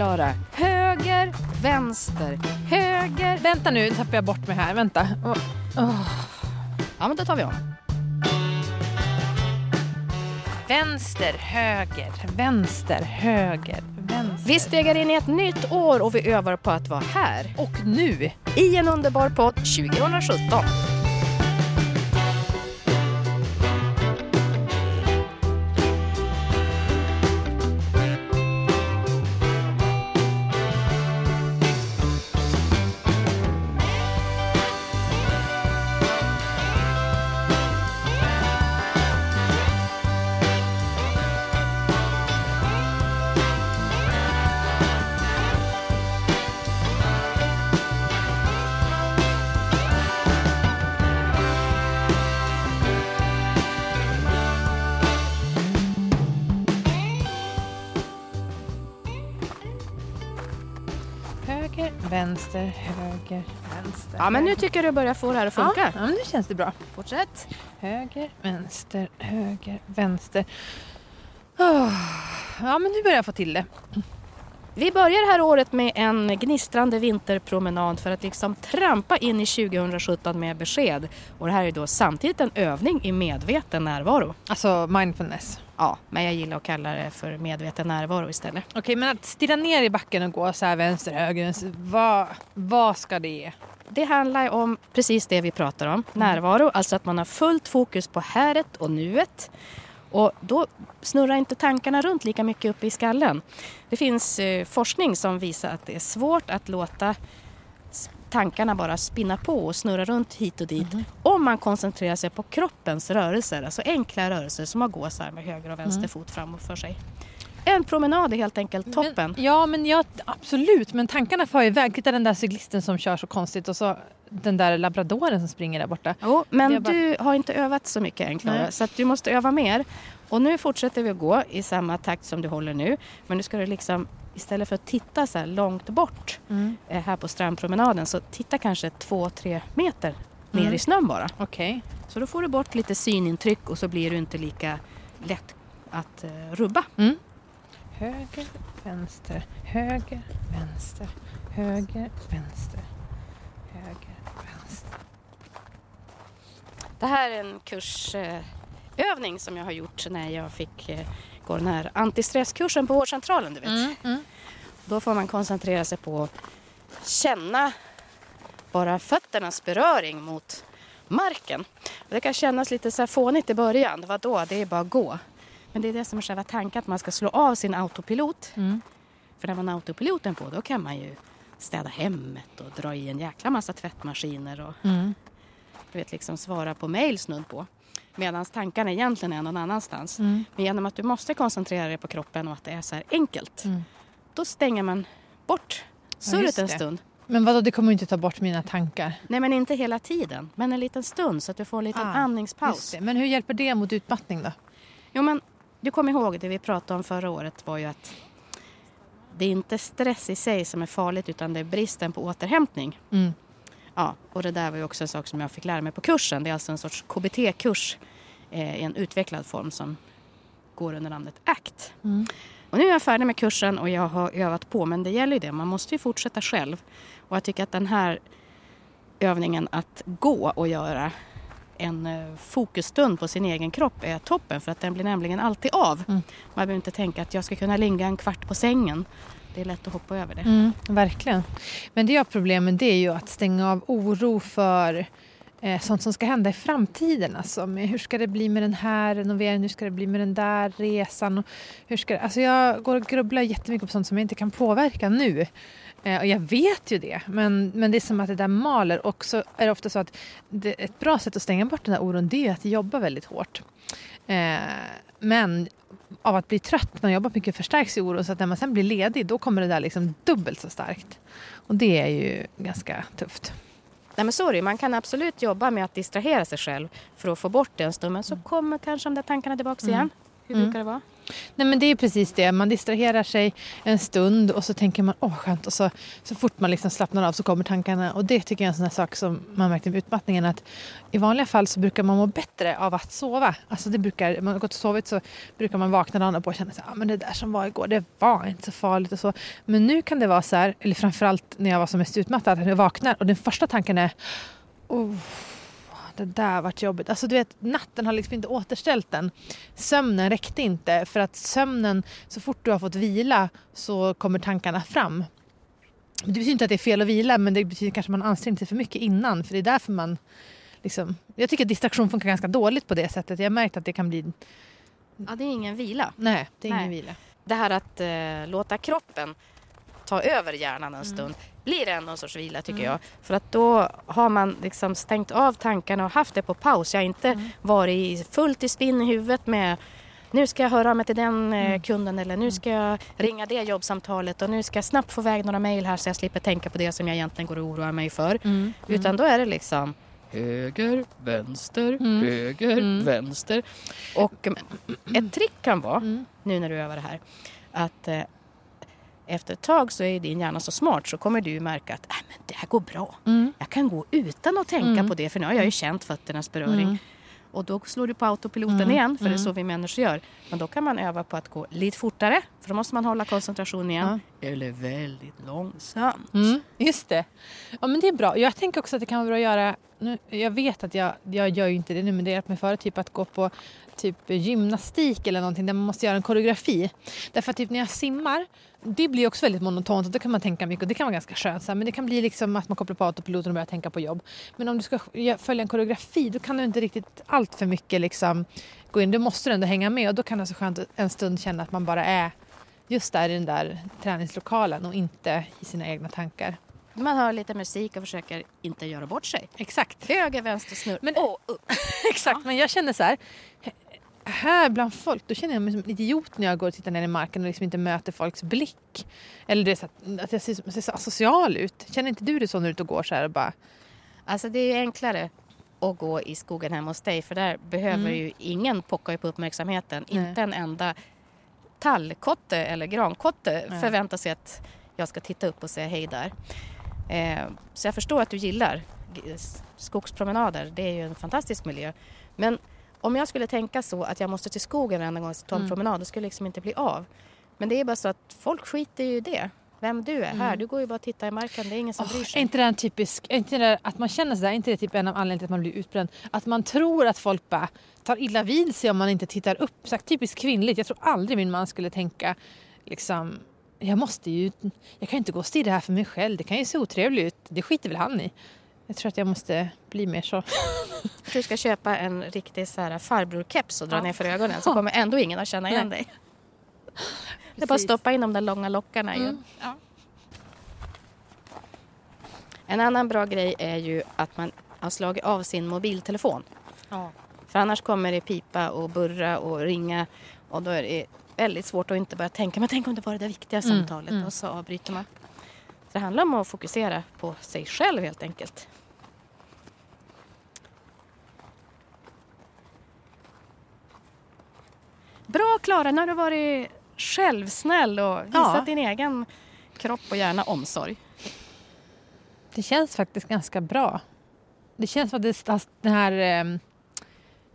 Klara. Höger, vänster, höger. Vänta nu, tappar jag bort mig här. Vänta. Oh. Oh. Ja, men då tar vi om. Vänster, höger, vänster, höger, vänster. Vi stegar in i ett nytt år och vi övar på att vara här. Och nu. I en underbar podd 2017. Vänster, höger, vänster. Ja, men nu tycker jag du börjar få det här att funka. Ja, men nu känns det bra. Fortsätt. Höger, vänster, höger, vänster. Oh. Ja, men nu börjar jag få till det. Vi börjar det här året med en gnistrande vinterpromenad för att liksom trampa in i 2017 med besked. Och det här är då samtidigt en övning i medveten närvaro. Alltså mindfulness. Ja, men jag gillar att kalla det för medveten närvaro istället. Okej, okay, men att stirra ner i backen och gå så här vänster, höger. Vad, vad ska det ge? Det handlar om precis det vi pratar om. Mm. Närvaro, alltså att man har fullt fokus på häret och nuet. Och då snurrar inte tankarna runt lika mycket uppe i skallen. Det finns eh, forskning som visar att det är svårt att låta tankarna bara spinna på och snurra runt hit och dit mm. om man koncentrerar sig på kroppens rörelser, alltså enkla rörelser som att gå så här med höger och vänster mm. fot framåt för sig. En promenad är helt enkelt toppen. Men, ja, men ja, absolut. Men tankarna far iväg. Titta den där cyklisten som kör så konstigt och så den där labradoren som springer där borta. Jo, men bara... du har inte övat så mycket än Klara, så du måste öva mer. Och nu fortsätter vi att gå i samma takt som du håller nu. Men nu ska du liksom istället för att titta så här långt bort mm. Eh, här på strandpromenaden så titta kanske två, tre meter ner mm. i snön bara. Okay. Så då får du bort lite synintryck och så blir du inte lika lätt att uh, rubba. Mm. Höger, vänster, höger, vänster, höger, vänster, höger, vänster. Det här är en kursövning som jag har gjort när jag fick eh, gå den här antistresskursen på vårdcentralen. Du vet. Mm, mm. Då får man koncentrera sig på att känna bara fötternas beröring mot marken. Det kan kännas lite så här fånigt i början. Vadå, det är bara att gå. Men det är det som är själva tanken, att man ska slå av sin autopilot. Mm. För när man har autopiloten på då kan man ju städa hemmet och dra i en jäkla massa tvättmaskiner och mm. du vet, liksom svara på mejl snudd på. Medan tankarna egentligen är någon annanstans. Mm. Men genom att du måste koncentrera dig på kroppen och att det är så här enkelt. Mm. Då stänger man bort surret ja, en stund. Men vadå, det kommer inte ta bort mina tankar? Nej, men inte hela tiden. Men en liten stund så att du får en liten ah, andningspaus. Men hur hjälper det mot utmattning då? Jo, men du kommer ihåg det vi pratade om förra året var ju att det är inte stress i sig som är farligt utan det är bristen på återhämtning. Mm. Ja, och det där var ju också en sak som jag fick lära mig på kursen. Det är alltså en sorts KBT-kurs eh, i en utvecklad form som går under namnet ACT. Mm. Och nu är jag färdig med kursen och jag har övat på men det gäller ju det, man måste ju fortsätta själv. Och jag tycker att den här övningen att gå och göra en eh, fokusstund på sin egen kropp är toppen för att den blir nämligen alltid av. Mm. Man behöver inte tänka att jag ska kunna ligga en kvart på sängen. Det är lätt att hoppa över det. Mm, verkligen. Men det jag har problem med det är ju att stänga av oro för eh, sånt som ska hända i framtiden. Alltså, med hur ska det bli med den här renoveringen, hur ska det bli med den där resan? Och hur ska det, alltså jag går och grubblar jättemycket på sånt som jag inte kan påverka nu. Eh, och jag vet ju det, men, men det är som att det där maler. Och så är det ofta så att det, ett bra sätt att stänga bort den där oron det är att jobba väldigt hårt. Eh, men av att bli trött när man jobbar mycket förstärks oron så att när man sen blir ledig då kommer det där liksom dubbelt så starkt. Och det är ju ganska tufft. Nej men det Man kan absolut jobba med att distrahera sig själv för att få bort det en stund men så mm. kommer kanske de där tankarna tillbaka igen. Mm. Hur brukar det vara? Nej men det är precis det, man distraherar sig en stund och så tänker man åh skönt. Och så, så fort man liksom slappnar av så kommer tankarna. Och det tycker jag är en sån här sak som man märkte med utmattningen att i vanliga fall så brukar man må bättre av att sova. Alltså det brukar, man har gått och sovit så brukar man vakna dagen på och känna att ah, men det där som var igår det var inte så farligt. Och så. Men nu kan det vara så här, eller framförallt när jag var som mest utmattad, att jag vaknar och den första tanken är oh, det där vart jobbigt. Alltså du vet, natten har liksom inte återställt den. Sömnen räckte inte för att sömnen, så fort du har fått vila så kommer tankarna fram. Det betyder inte att det är fel att vila men det betyder kanske att man anstränger sig för mycket innan för det är därför man liksom, jag tycker att distraktion funkar ganska dåligt på det sättet. Jag har märkt att det kan bli... Ja, det är ingen vila. Nej, det är Nej. ingen vila. Det här att eh, låta kroppen ta över hjärnan en stund blir ändå en sorts vila tycker jag. För att då har man liksom stängt av tankarna och haft det på paus. Jag har inte varit i- fullt i spinn i huvudet med nu ska jag höra mig till den eh, kunden eller nu ska jag ringa det jobbsamtalet och nu ska jag snabbt få iväg några mejl här så jag slipper tänka på det som jag egentligen går och oroar mig för. Utan då är det liksom höger, vänster, höger, vänster. Och mm, ett trick kan vara, nu när du övar det här, att eh, efter ett tag så är din hjärna så smart så kommer du märka att äh, men det här går bra. Jag kan gå utan att tänka på det för nu har jag ju känt fötternas beröring. Och då slår du på autopiloten igen, för det är så vi människor gör. Men då kan man öva på att gå lite fortare, för då måste man hålla koncentrationen igen. Eller väldigt långsamt. Mm, just det. Ja, men det är bra. Jag tänker också att det kan vara bra att göra... Nu, jag vet att jag, jag gör ju inte det nu, men det är mig före typ att gå på typ gymnastik eller någonting där man måste göra en koreografi. Därför att typ när jag simmar, det blir också väldigt monotont och då kan man tänka mycket och det kan vara ganska skönt. Men det kan bli liksom att man kopplar på autopiloten och börjar tänka på jobb. Men om du ska följa en koreografi då kan du inte riktigt allt för mycket liksom gå in. Du måste ändå hänga med och då kan det vara så skönt en stund känna att man bara är just där i den där träningslokalen och inte i sina egna tankar. Man hör lite musik och försöker inte göra bort sig. Exakt. Höger, vänster, snurr Men- och upp. Exakt, men jag känner så här. Här bland folk, då känner jag mig som en idiot när jag går och tittar ner i marken och liksom inte möter folks blick. Eller det är så att, att jag ser, ser så asocial ut. Känner inte du det så när du är ute och går så här och bara... Alltså det är ju enklare att gå i skogen hemma hos dig för där behöver ju ingen pocka på uppmärksamheten. Nej. Inte en enda tallkotte eller grankotte Nej. förväntar sig att jag ska titta upp och säga hej där. Eh, så jag förstår att du gillar skogspromenader. Det är ju en fantastisk miljö. Men om jag skulle tänka så att jag måste till skogen varenda gång jag ska ta en promenad, då skulle det liksom inte bli av. Men det är bara så att folk skiter ju i det. Vem du är här. Du går ju bara och tittar i marken. Det är ingen som Åh, bryr är sig. inte det en typisk, är inte det att man känner sådär, är inte det typ en av anledningarna till att man blir utbränd? Att man tror att folk bara tar illa vid sig om man inte tittar upp. Så typiskt kvinnligt. Jag tror aldrig min man skulle tänka liksom, jag måste ju, jag kan ju inte gå och stirra här för mig själv. Det kan ju se otrevligt ut. Det skiter väl han i. Jag tror att jag måste bli mer så. Du ska köpa en riktig så här farbror-keps och dra Ja. ner för ögonen så kommer ändå ingen att känna igen dig. Det är bara att stoppa in de där långa lockarna ju. Mm, ja. En annan bra grej är ju att man har slagit av sin mobiltelefon. För annars kommer det pipa och burra och ringa och då är det väldigt svårt att inte börja tänka men tänk om det var det där viktiga Mm, samtalet och så avbryter man. Så det handlar om att fokusera på sig själv helt enkelt. Bra Klara, nu har du varit självsnäll och visat Ja. din egen kropp och hjärna omsorg. Det känns faktiskt ganska bra. Det känns som att det, det här eh,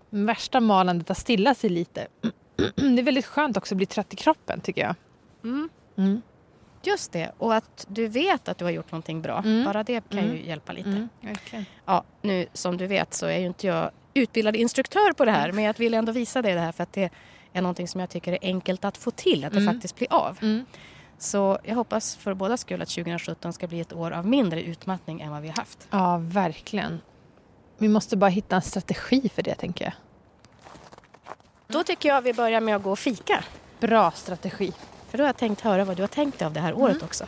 värsta malandet har stillat sig lite. Det är väldigt skönt också att bli trött i kroppen tycker jag. Mm. Mm. Just det, och att du vet att du har gjort någonting bra. Mm. Bara det kan Mm. ju hjälpa lite. Mm, verkligen. Ja, nu som du vet så är ju inte jag utbildad instruktör på det här men jag vill ändå visa dig det här för att det är någonting som jag tycker är enkelt att få till, att det Mm. faktiskt blir av. Mm. Så jag hoppas för båda skull att 2017 ska bli ett år av mindre utmattning än vad vi har haft. Ja, verkligen. Vi måste bara hitta en strategi för det tänker jag. Då tycker jag vi börjar med att gå och fika. Bra strategi. För då har jag tänkt höra vad du har tänkt av det här året också.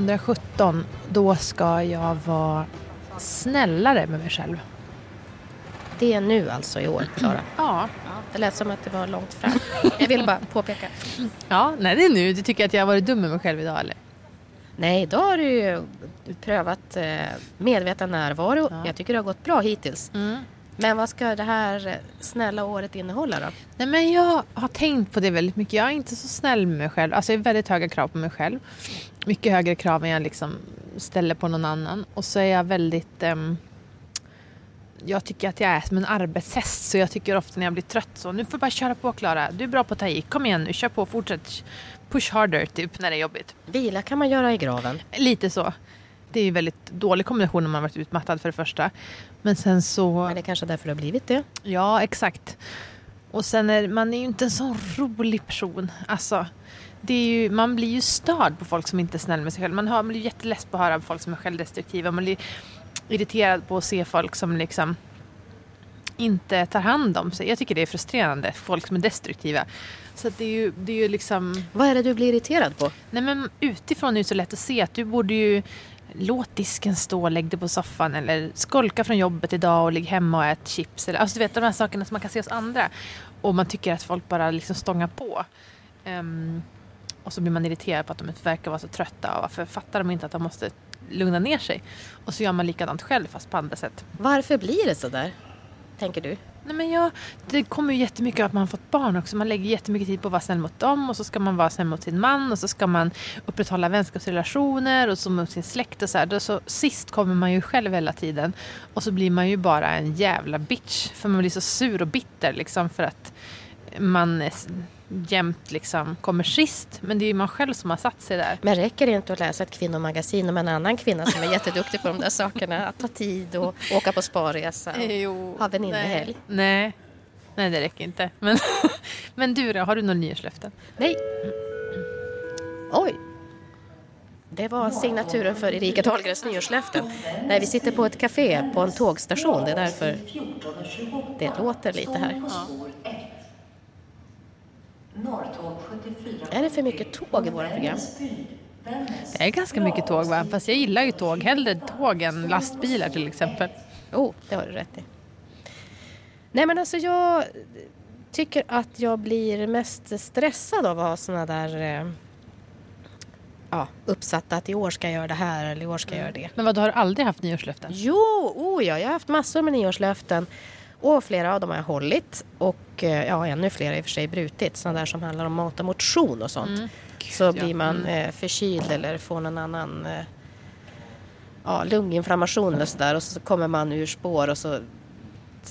2017, då ska jag vara snällare med mig själv. Det är nu alltså i år, Klara. Ja. Det lät som att det var långt fram. Jag ville bara påpeka. Ja, nej det är nu. Du tycker att jag har varit dum med mig själv idag eller? Nej, då har du ju prövat eh, medveten närvaro. Ja. Jag tycker det har gått bra hittills. Mm. Men vad ska det här snälla året innehålla då? Nej men jag har tänkt på det väldigt mycket. Jag är inte så snäll med mig själv. Alltså jag har väldigt höga krav på mig själv. Mycket högre krav än jag liksom ställer på någon annan. Och så är jag väldigt... ehm, jag tycker att jag är som en arbetshäst så jag tycker ofta när jag blir trött så nu får du bara köra på Klara. Du är bra på att ta i. Kom igen nu, kör på, fortsätt. Push harder typ när det är jobbigt. Vila kan man göra i graven. Lite så. Det är ju väldigt dålig kombination när man varit utmattad för det första. Men sen så... Men det är kanske därför det har blivit det. Ja, exakt. Och sen är man är ju inte en sån rolig person. Alltså, det är ju, man blir ju störd på folk som inte är snäll med sig själv. Man, hör, man blir jätteless på att höra folk som är självdestruktiva. Man blir irriterad på att se folk som liksom inte tar hand om sig. Jag tycker det är frustrerande, folk som är destruktiva. Så det är ju, det är ju liksom... Vad är det du blir irriterad på? Nej men utifrån är det så lätt att se att du borde ju Låt disken stå, lägg dig på soffan eller skolka från jobbet idag och ligg hemma och ät chips. Eller, alltså du vet de här sakerna som man kan se hos andra. Och man tycker att folk bara liksom stångar på. Um, och så blir man irriterad på att de verkar vara så trötta. Och varför fattar de inte att de måste lugna ner sig? Och så gör man likadant själv fast på andra sätt. Varför blir det så där? Tänker du? Nej, men jag, det kommer ju jättemycket av att man har fått barn också. Man lägger jättemycket tid på att vara snäll mot dem och så ska man vara snäll mot sin man och så ska man upprätthålla vänskapsrelationer och så mot sin släkt och så här. Så sist kommer man ju själv hela tiden och så blir man ju bara en jävla bitch för man blir så sur och bitter liksom för att man jämt liksom kommer sist. Men det är ju man själv som har satt sig där. Men räcker det inte att läsa ett kvinnomagasin om en annan kvinna som är jätteduktig på de där sakerna? Att ta tid och åka på sparresa? Jo, Ha väninnehelg? Nej. Nej, det räcker inte. Men, men du då, har du några nyårslöften? Nej. Oj. Det var signaturen för Erika Dahlgrens nyårslöften. Nej, vi sitter på ett café på en tågstation. Det är därför det låter lite här. Är det för mycket tåg i våra program? Det är ganska mycket tåg va? Fast jag gillar ju tåg. Hellre tåg än lastbilar till exempel. Oh, det har du rätt i. Nej, men alltså jag tycker att jag blir mest stressad av att ha såna där eh, ja, uppsatta att i år ska jag göra det här eller i år ska jag göra det. Men vad, du har aldrig haft nyårslöften? Jo, oh ja, jag har haft massor med nyårslöften och flera av dem har jag hållit och eh, ja, ännu fler har i och för sig brutit. Sådana där som handlar om mat och motion och sånt. Så ja. blir man eh, förkyld eller får någon annan eh, ja, lunginflammation eller sådär och så kommer man ur spår och så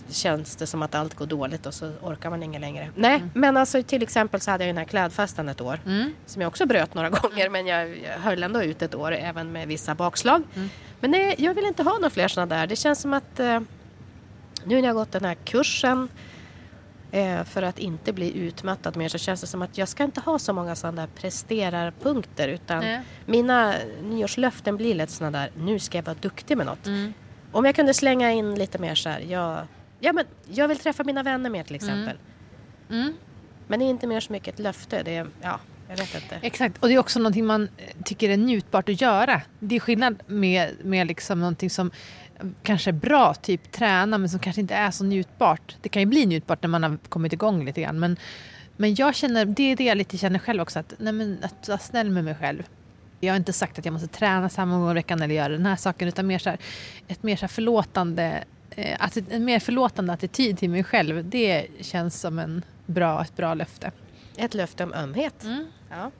känns det som att allt går dåligt och så orkar man inget längre. Nej, men alltså till exempel så hade jag den här klädfesten ett år Mm. som jag också bröt några gånger men jag höll ändå ut ett år även med vissa bakslag. Men nej, jag vill inte ha några fler sådana där. Det känns som att eh, nu när jag har gått den här kursen eh, för att inte bli utmattad mer så känns det som att jag ska inte ha så många sådana där presterarpunkter utan Nej. mina nyårslöften blir lätt sådana där nu ska jag vara duktig med något. Mm. Om jag kunde slänga in lite mer så här, jag, ja, men jag vill träffa mina vänner mer till exempel. Mm. Men det är inte mer så mycket ett löfte. Det är, ja, jag vet inte. Exakt, och det är också någonting man eh, tycker är njutbart att göra. Det är skillnad med, med liksom någonting som kanske bra, typ träna, men som kanske inte är så njutbart. Det kan ju bli njutbart när man har kommit igång lite grann. Men, men jag känner, det är det jag lite känner själv också, att, nej men, att vara snäll med mig själv. Jag har inte sagt att jag måste träna samma gång i veckan eller göra den här saken, utan mer så här, ett mer så här förlåtande, eh, atti- en mer förlåtande attityd till mig själv. Det känns som en bra, ett bra löfte. Ett löfte om ömhet. Mm. Ja.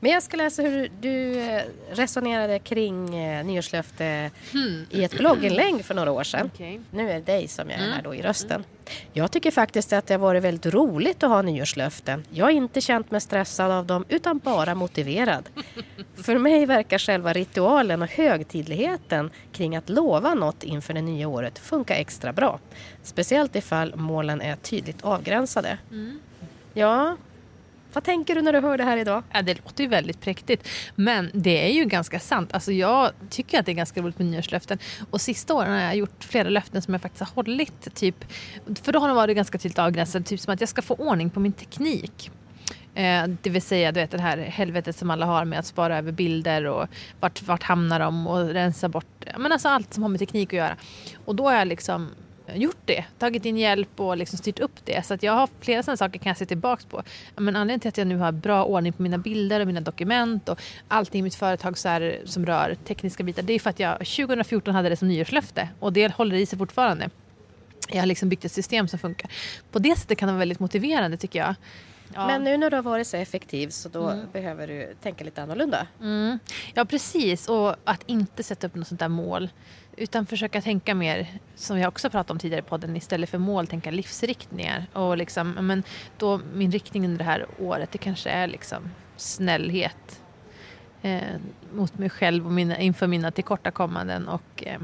Men jag ska läsa hur du eh, resonerade kring eh, nyårslöfte i ett blogginlägg för några år sedan. Okej. Nu är det dig som jag är här då i rösten. Jag tycker faktiskt att det har varit väldigt roligt att ha nyårslöften. Jag har inte känt mig stressad av dem utan bara motiverad. För mig verkar själva ritualen och högtidligheten kring att lova något inför det nya året funka extra bra. Speciellt ifall målen är tydligt avgränsade. Ja, vad tänker du när du hör det här idag? Ja, det låter ju väldigt präktigt. Men det är ju ganska sant. Alltså jag tycker att det är ganska roligt med nyårslöften. Och sista åren har jag gjort flera löften som jag faktiskt har hållit. Typ, för då har de varit ganska tydligt avgränsade. Typ som att jag ska få ordning på min teknik. Eh, det vill säga du vet, det här helvetet som alla har med att spara över bilder och vart, vart hamnar de och rensa bort. Men alltså allt som har med teknik att göra. Och då har jag liksom gjort det, tagit in hjälp och liksom styrt upp det. Så att jag har flera sådana saker kan jag se tillbaka på. Men anledningen till att jag nu har bra ordning på mina bilder och mina dokument och allting i mitt företag så här, som rör tekniska bitar. Det är för att jag 2014 hade det som nyårslöfte och det håller i sig fortfarande. Jag har liksom byggt ett system som funkar. På det sättet kan det vara väldigt motiverande tycker jag. Ja. Men nu när du har varit så effektiv så då mm. behöver du tänka lite annorlunda. Mm. Ja precis och att inte sätta upp något sånt där mål. Utan försöka tänka mer, som jag också pratat om tidigare i podden, istället för mål tänka livsriktningar. Och liksom, men då, min riktning under det här året det kanske är liksom snällhet eh, mot mig själv och mina, inför mina tillkortakommanden och eh,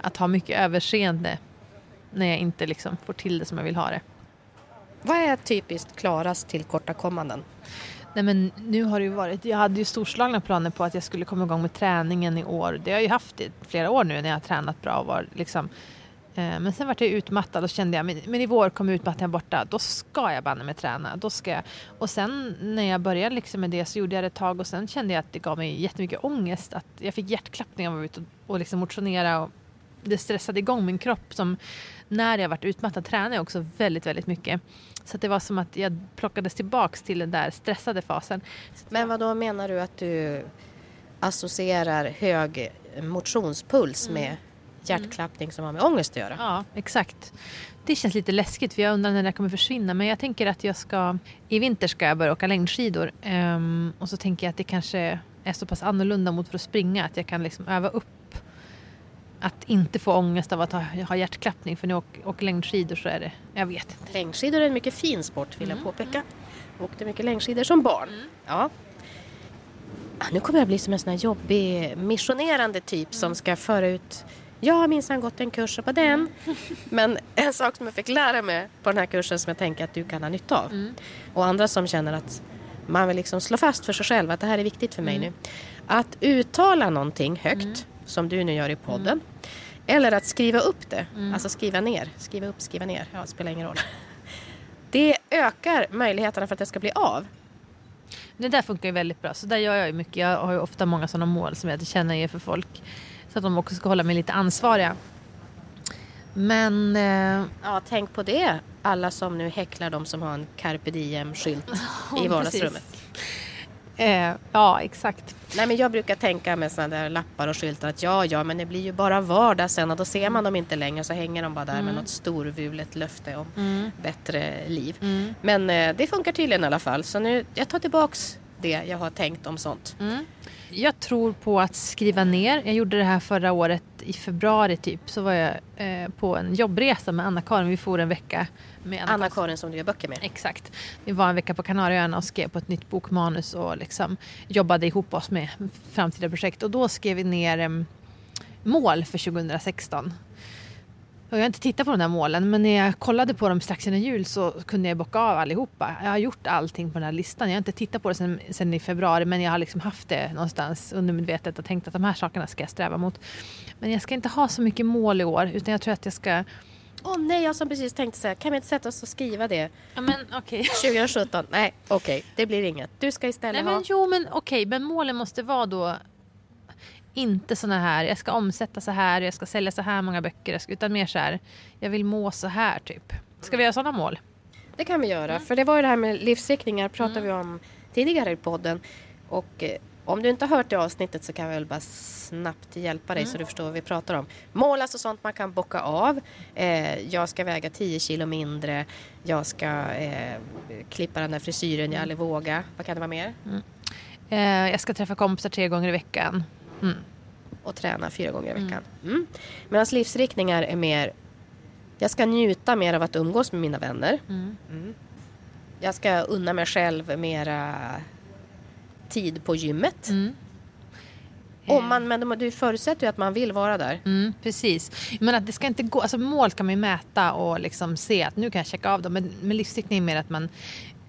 att ha mycket överseende när jag inte liksom får till det som jag vill ha det. Vad är typiskt Klaras tillkortakommanden? Nej men nu har det ju varit, jag hade ju storslagna planer på att jag skulle komma igång med träningen i år. Det har jag ju haft i flera år nu när jag har tränat bra och var liksom eh, men sen vart jag utmattad och kände jag, men i vår kommer utmattningen borta, då ska jag banne mig träna. Då ska jag. Och sen när jag började liksom med det så gjorde jag det ett tag och sen kände jag att det gav mig jättemycket ångest. Att jag fick hjärtklappning av att vara ute och, och liksom motionera och det stressade igång min kropp som när jag varit utmattad tränar jag också väldigt, väldigt mycket. Så det var som att jag plockades tillbaks till den där stressade fasen. Men vad då menar du att du associerar hög motionspuls mm. med hjärtklappning som har med ångest att göra? Ja, exakt. Det känns lite läskigt för jag undrar när det kommer försvinna. Men jag tänker att jag ska, i vinter ska jag börja åka längdskidor. Um, och så tänker jag att det kanske är så pass annorlunda mot för att springa att jag kan liksom öva upp att inte få ångest av att ha, ha hjärtklappning för när jag åker, åker längdskidor så är det, jag vet inte. Längdskidor är en mycket fin sport vill jag mm. påpeka. Jag åkte mycket längdskidor som barn. Mm. Ja. Ah, nu kommer jag bli som en sån här jobbig missionerande typ som ska föra ut jag har minsann gått en kurs på den. Mm. Men en sak som jag fick lära mig på den här kursen som jag tänker att du kan ha nytta av. Mm. Och andra som känner att man vill liksom slå fast för sig själv att det här är viktigt för mig mm. nu. Att uttala någonting högt mm som du nu gör i podden. Mm. Eller att skriva upp det, mm. alltså skriva ner. Skriva upp, skriva ner, ja, det spelar ingen roll. Det ökar möjligheterna för att det ska bli av. Det där funkar ju väldigt bra, så där gör jag ju mycket. Jag har ju ofta många sådana mål som jag tillkännager för folk. Så att de också ska hålla mig lite ansvariga. Men... Eh... Ja, tänk på det. Alla som nu häcklar de som har en carpe diem-skylt i vardagsrummet. Eh, ja, exakt. Nej, men jag brukar tänka med sådana där lappar och skyltar att ja, ja, men det blir ju bara vardag sen och då ser man dem inte längre så hänger de bara där mm. med något storvulet löfte om mm. bättre liv. Mm. Men eh, det funkar tydligen i alla fall så nu, jag tar tillbaks det jag har tänkt om sånt. Mm. Jag tror på att skriva ner. Jag gjorde det här förra året i februari typ. Så var jag eh, på en jobbresa med Anna-Karin. Vi for en vecka. med Anna-Karin Anna som du gör böcker med? Exakt. Vi var en vecka på Kanarieöarna och skrev på ett nytt bokmanus och liksom jobbade ihop oss med framtida projekt. Och då skrev vi ner eh, mål för 2016. Jag har inte tittat på de här målen men när jag kollade på dem strax innan jul så kunde jag bocka av allihopa. Jag har gjort allting på den här listan. Jag har inte tittat på det sen, sen i februari men jag har liksom haft det någonstans undermedvetet och tänkt att de här sakerna ska jag sträva mot. Men jag ska inte ha så mycket mål i år utan jag tror att jag ska Åh oh, nej, jag som precis tänkte säga, kan vi inte sätta oss och skriva det? Ja, men okej. Okay. 2017, nej okej, okay, det blir inget. Du ska istället nej, men, ha... Jo men okej, okay, men målen måste vara då inte såna här, jag ska omsätta så här, jag ska sälja så här många böcker, utan mer så här, jag vill må så här typ. Ska vi göra sådana mål? Det kan vi göra, mm. för det var ju det här med livsriktningar pratade mm. vi om tidigare i podden. Och eh, om du inte har hört det avsnittet så kan jag väl bara snabbt hjälpa dig mm. så du förstår vad vi pratar om. Mål alltså sånt man kan bocka av. Eh, jag ska väga 10 kilo mindre. Jag ska eh, klippa den där frisyren jag aldrig våga. Vad kan det vara mer? Mm. Eh, jag ska träffa kompisar tre gånger i veckan. Mm. Och träna fyra gånger i veckan. Mm. mm. Medan livsriktningar är mer jag ska njuta mer av att umgås med mina vänner. Mm. mm. Jag ska unna mig själv mera tid på gymmet. Mm. Om man, men du förutsätter ju att man vill vara där. Mm, precis. Men att det ska inte gå, alltså mål kan man ju mäta och liksom se att nu kan jag checka av dem. Men, men livsriktning är mer att man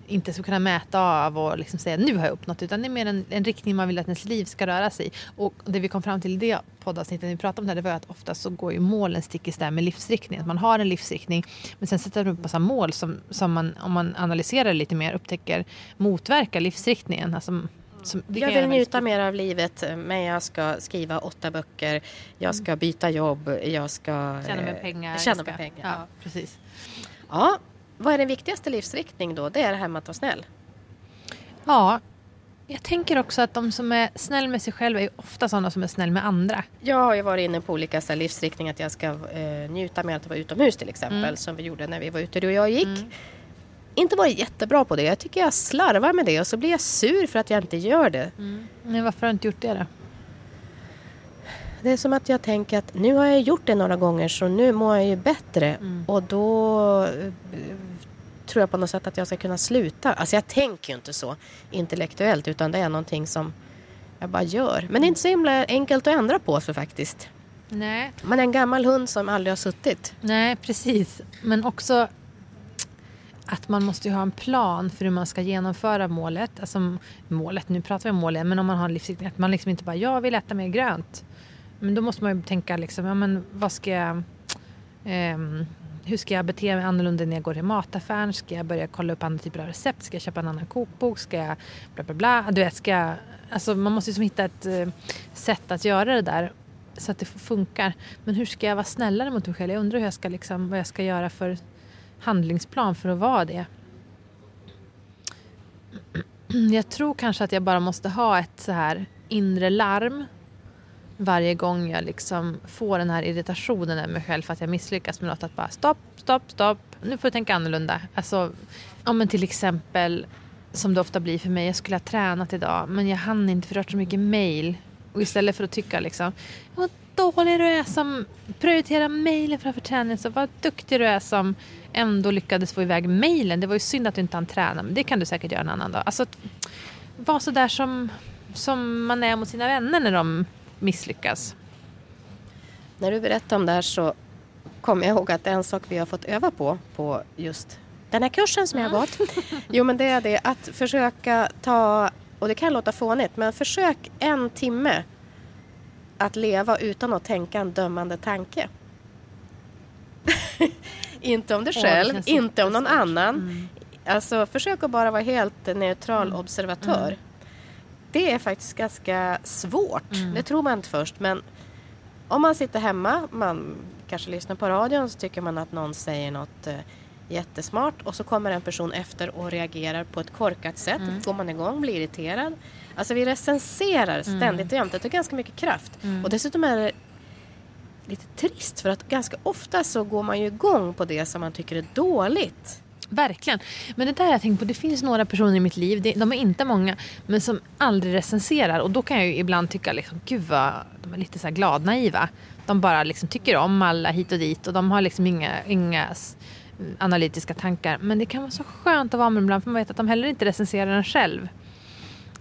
inte ska kunna mäta av och liksom säga nu har jag uppnått utan det är mer en, en riktning man vill att ens liv ska röra sig Och det vi kom fram till i det poddavsnittet när vi pratade om det, här, det var att ofta så går ju målen stick i stäv med livsriktningen. Man har en livsriktning men sen sätter man upp massa mål som, som man om man analyserar lite mer upptäcker motverkar livsriktningen. Alltså, som, jag vill njuta mer av livet men jag ska skriva åtta böcker, jag ska mm. byta jobb, jag ska tjäna med pengar. Tjäna med pengar. Ja, precis. Ja, vad är den viktigaste livsriktning då? Det är det här med att vara snäll. Ja, jag tänker också att de som är snäll med sig själva är ofta sådana som är snäll med andra. Jag har ju varit inne på olika så här, livsriktningar. Att jag ska eh, njuta med att vara utomhus till exempel. Mm. Som vi gjorde när vi var ute, du och jag gick. Mm. Inte varit jättebra på det. Jag tycker jag slarvar med det och så blir jag sur för att jag inte gör det. Mm. Men varför har du inte gjort det då? Det är som att jag tänker att nu har jag gjort det några gånger så nu mår jag ju bättre. Mm. Och då eh, tror jag på något sätt att jag ska kunna sluta. Alltså jag tänker ju inte så intellektuellt utan det är någonting som jag bara gör. Men det är inte så himla enkelt att ändra på sig faktiskt. Nej. Man är en gammal hund som aldrig har suttit. Nej, precis. Men också att man måste ha en plan för hur man ska genomföra målet. Alltså målet, nu pratar vi om målet, men om man har en livsriktning. Att man liksom inte bara, jag vill äta mer grönt. Men då måste man ju tänka liksom, ja men vad ska jag... Eh, hur ska jag bete mig annorlunda när jag går till mataffären? Ska jag börja kolla upp andra typer av recept? Ska jag köpa en annan kokbok? Ska jag bla bla bla? Du vet, ska jag, alltså man måste liksom hitta ett eh, sätt att göra det där så att det funkar. Men hur ska jag vara snällare mot mig själv? Jag undrar hur jag ska liksom, vad jag ska göra för handlingsplan för att vara det. Jag tror kanske att jag bara måste ha ett så här inre larm varje gång jag liksom får den här irritationen över mig själv för att jag misslyckas med något. Att bara stopp, stopp, stopp. Nu får jag tänka annorlunda. Alltså, ja, men till exempel som det ofta blir för mig. Jag skulle ha tränat idag men jag hann inte för det så mycket mail. Och istället för att tycka liksom vad dålig du är som prioriterar mejlen framför träningen. Så vad duktig du är som ändå lyckades få iväg mejlen. Det var ju synd att du inte hann träna men det kan du säkert göra en annan dag. Alltså vara sådär som, som man är mot sina vänner när de misslyckas. När du berättade om det här så kommer jag ihåg att en sak vi har fått öva på, på just den här kursen som jag har gått. Jo men det är det att försöka ta, och det kan låta fånigt, men försök en timme att leva utan att tänka en dömande tanke. inte om dig själv, oh, inte om någon annan. Mm. Alltså försök att bara vara helt neutral mm. observatör. Mm. Det är faktiskt ganska svårt. Mm. Det tror man inte först. Men om man sitter hemma, man kanske lyssnar på radion så tycker man att någon säger något eh, jättesmart och så kommer en person efter och reagerar på ett korkat sätt. Mm. Går man igång, blir irriterad. Alltså vi recenserar mm. ständigt och jämt. Det tar ganska mycket kraft. Mm. Och dessutom är det lite trist för att ganska ofta så går man ju igång på det som man tycker är dåligt. Verkligen. Men det där har jag tänkt på. Det finns några personer i mitt liv, de är inte många, men som aldrig recenserar. Och då kan jag ju ibland tycka liksom, gud vad de är lite så här gladnaiva. De bara liksom tycker om alla hit och dit och de har liksom inga, inga analytiska tankar. Men det kan vara så skönt att vara med dem ibland för man vet att de heller inte recenserar en själv.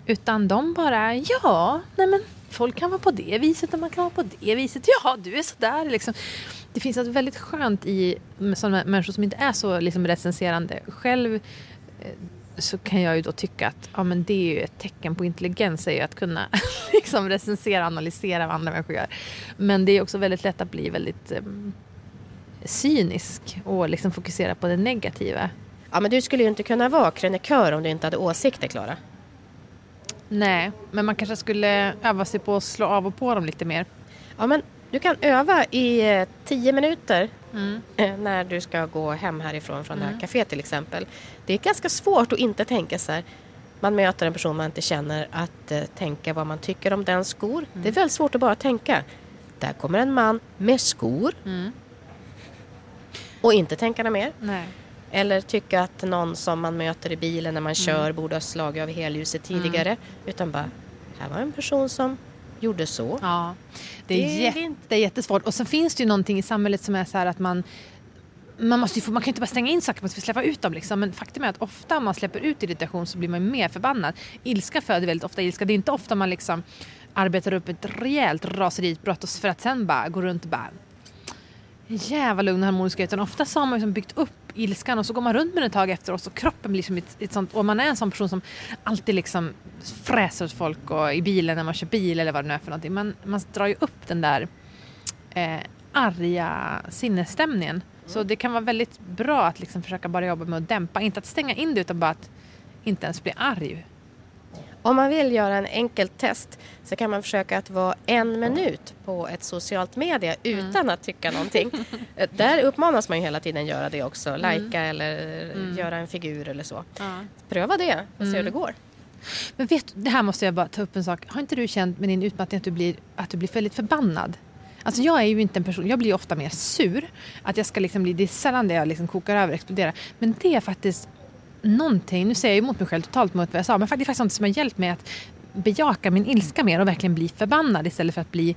Utan de bara, ja, nej men folk kan vara på det viset och man kan vara på det viset. Ja, du är sådär liksom det finns något väldigt skönt i sådana människor som inte är så liksom, recenserande. Själv eh, så kan jag ju då tycka att ja, men det är ju ett tecken på intelligens är att kunna liksom, recensera och analysera vad andra människor gör. Men det är också väldigt lätt att bli väldigt um, cynisk och liksom fokusera på det negativa. Ja, men du skulle ju inte kunna vara krönikör om du inte hade åsikter, Klara. Nej, men man kanske skulle öva sig på att slå av och på dem lite mer. Ja, men du kan öva i eh, tio minuter mm. Eh, när du ska gå hem härifrån från mm. det här mm. kaféet till exempel. Det är ganska svårt att inte tänka så här. Man möter en person man inte känner att uh, tänka vad man tycker om den skor. Mm. Det är väldigt svårt att bara tänka. Där kommer en man med skor. Mm. Och inte tänka något mer. Nej. Eller tycka att någon som man möter i bilen när man mm. kör borde ha slagit av helljuset tidigare. Utan bara, här var en person som gjorde så. Ja, det är, det jätte, jättesvårt. Och så finns det ju någonting i samhället som är så här att man man, måste få, man kan inte bara stänga in saker, man måste släppa ut dem. Liksom. Men faktum är att ofta om man släpper ut irritation så blir man mer förbannad. Ilska föder väldigt ofta ilska. Det är inte ofta man liksom arbetar upp ett rejält raseriutbrott för att sen bara gå runt och bara jävla lugn och harmoniska. Utan ofta så har man liksom byggt upp ilskan och så går man runt med den ett tag efter och kroppen blir som ett, ett sånt, och man är en sån person som alltid liksom fräser åt folk och i bilen när man kör bil eller vad det nu är för någonting. Man, man drar ju upp den där eh, arga sinnesstämningen. Så det kan vara väldigt bra att liksom försöka bara jobba med att dämpa, inte att stänga in det utan bara att inte ens bli arg. Om man vill göra en enkelt test så kan man försöka att vara en minut på ett socialt media utan mm. att tycka någonting. Där uppmanas man ju hela tiden göra det också. Mm. Lajka mm. eller mm. göra en figur eller så. Ja. Pröva det och se hur det mm. går. Men vet det här måste jag bara ta upp en sak. Har inte du känt med din utmattning att du blir, att du blir väldigt förbannad? Alltså jag är ju inte en person, jag blir ofta mer sur. Att jag ska liksom bli, det är sällan det jag liksom kokar över och exploderar. Men det är faktiskt någonting, nu säger jag emot mig själv totalt mot vad jag sa, men det är faktiskt något som har hjälpt mig att bejaka min ilska mer och verkligen bli förbannad istället för att bli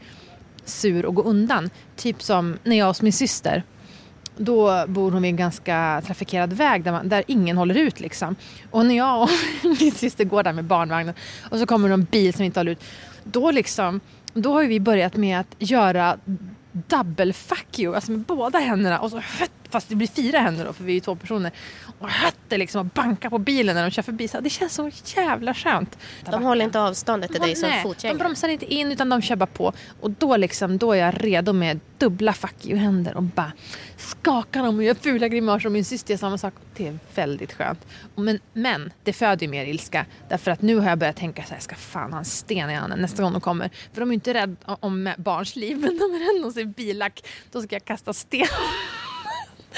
sur och gå undan. Typ som när jag och min syster då bor hon vid en ganska trafikerad väg där, man, där ingen håller ut. Liksom. Och när jag och min syster går där med barnvagnen och så kommer det en bil som inte håller ut. Då, liksom, då har vi börjat med att göra double fuck you, alltså med båda händerna och så fast det blir fyra händer då för vi är ju två personer och hötter liksom och bankar på bilen när de kör förbi. Så det känns så jävla skönt. De håller inte avståndet till dig som fotgängare? De bromsar inte in utan de kör bara på. Och då, liksom, då är jag redo med dubbla fuck you-händer och bara skakar dem och gör fula grimaser. Och min syster gör samma sak. Det är väldigt skönt. Men, men det föder ju mer ilska. Därför att nu har jag börjat tänka så här, jag ska fan ha en sten i handen nästa gång de kommer. För de är inte rädda om barns liv, men de är rädda om sin billack. Då ska jag kasta sten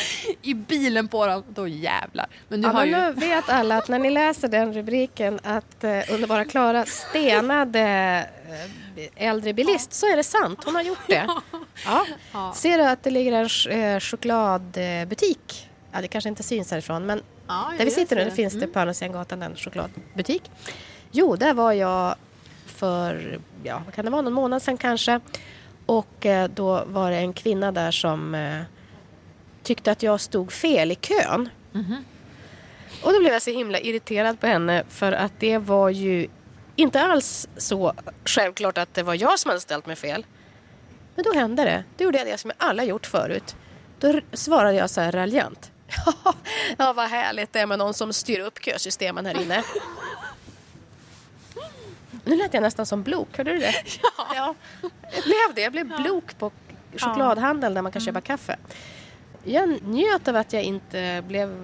i bilen på dem, då jävlar. Men nu, ja, men ju... nu vet alla att när ni läser den rubriken att eh, underbara Klara stenade eh, äldre bilist så är det sant, hon har gjort det. Ja. Ja. Ser du att det ligger en eh, chokladbutik? Ja, det kanske inte syns härifrån men där vi sitter nu det finns det mm. på andra sidan gatan en chokladbutik. Jo, där var jag för, ja vad kan det vara, någon månad sedan kanske. Och eh, då var det en kvinna där som tyckte att jag stod fel i kön. Mm -hmm. Och då blev jag så himla irriterad på henne för att det var ju inte alls så självklart att det var jag som hade ställt mig fel. Men då hände det. Då gjorde jag det som jag alla gjort förut. Då svarade jag så här raljant. ja, vad härligt det är med någon som styr upp kösystemen här inne. Nu lät jag nästan som Blok, hörde du det? Ja. ja. Jag blev det. Jag blev Blok på chokladhandel där man kan köpa kaffe jag njöt av att jag inte blev,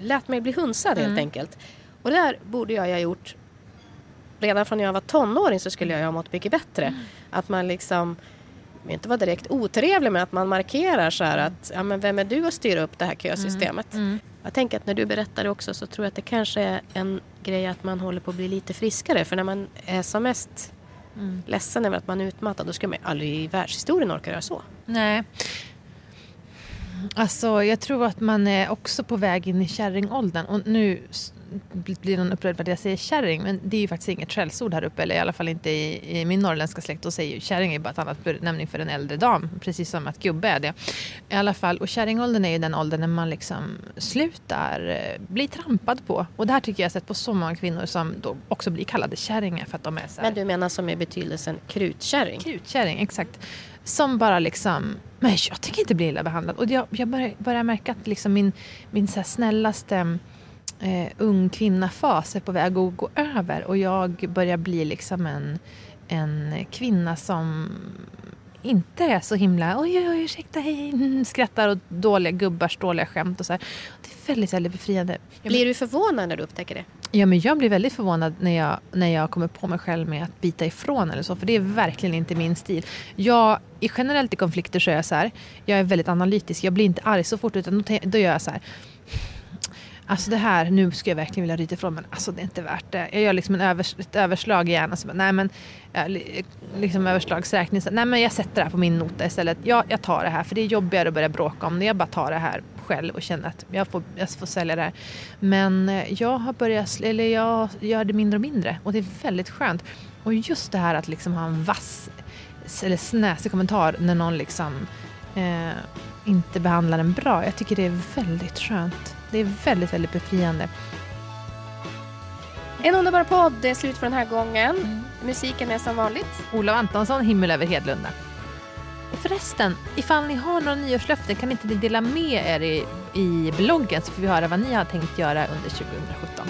lät mig bli hunsad mm. helt enkelt. Och där borde jag ha gjort redan från när jag var tonåring så skulle jag ha mått mycket bättre. Mm. Att man liksom inte vara direkt otrevlig men att man markerar så här att ja, men vem är du att styra upp det här kösystemet. Mm. Mm. Jag tänker att när du berättar det också så tror jag att det kanske är en grej att man håller på att bli lite friskare för när man är som mest mm. ledsen över att man är utmattad då ska man aldrig i världshistorien orka göra så. Nej, Alltså, jag tror att man är också på väg in i kärringåldern. Och nu blir någon upprörd för att jag säger kärring, men det är ju faktiskt inget skällsord här uppe, eller i alla fall inte i, i min norrländska släkt. Då säger ju kärring är bara ett annat benämning för en äldre dam, precis som att gubbe är det. I alla fall, och kärringåldern är ju den åldern när man liksom slutar eh, bli trampad på. Och det här tycker jag sett på så många kvinnor som då också blir kallade kärringar för att de är så här... Men du menar som är betydelsen krutkärring? Krutkärring, exakt. Som bara liksom, men jag tänker inte bli illa behandlad. Och jag, jag börjar, börjar märka att liksom min, min så snällaste eh, ung kvinna-fas är på väg att gå över. Och jag börjar bli liksom en, en kvinna som inte är så himla oj, oj, oj, ursäkta, hej, skrattar och dåliga gubbars dåliga skämt och så här. Det är väldigt, väldigt befriande. Blir du förvånad när du upptäcker det? Ja, men jag blir väldigt förvånad när jag, när jag kommer på mig själv med att bita ifrån eller så, för det är verkligen inte min stil. Jag, i generellt i konflikter så är jag så här, jag är väldigt analytisk, jag blir inte arg så fort utan då, då gör jag så här Alltså det här, nu ska jag verkligen vilja ryta ifrån men alltså det är inte värt det. Jag gör liksom en övers, ett överslag igen. Alltså, nej men, eh, liksom överslagsräkning. nej men jag sätter det här på min nota istället. Ja, jag tar det här för det är jobbigare att börja bråka om det. Jag bara tar det här själv och känner att jag får, jag får sälja det här. Men eh, jag har börjat, eller jag gör det mindre och mindre och det är väldigt skönt. Och just det här att liksom ha en vass eller snäsig kommentar när någon liksom eh, inte behandlar en bra. Jag tycker det är väldigt skönt. Det är väldigt, väldigt befriande. En underbar podd. Det är slut för den här gången. Mm. Musiken är som vanligt. Olof Antonsson, Himmel över Hedlunda. förresten, ifall ni har några nyårslöften kan inte ni dela med er i, i bloggen så får vi höra vad ni har tänkt göra under 2017.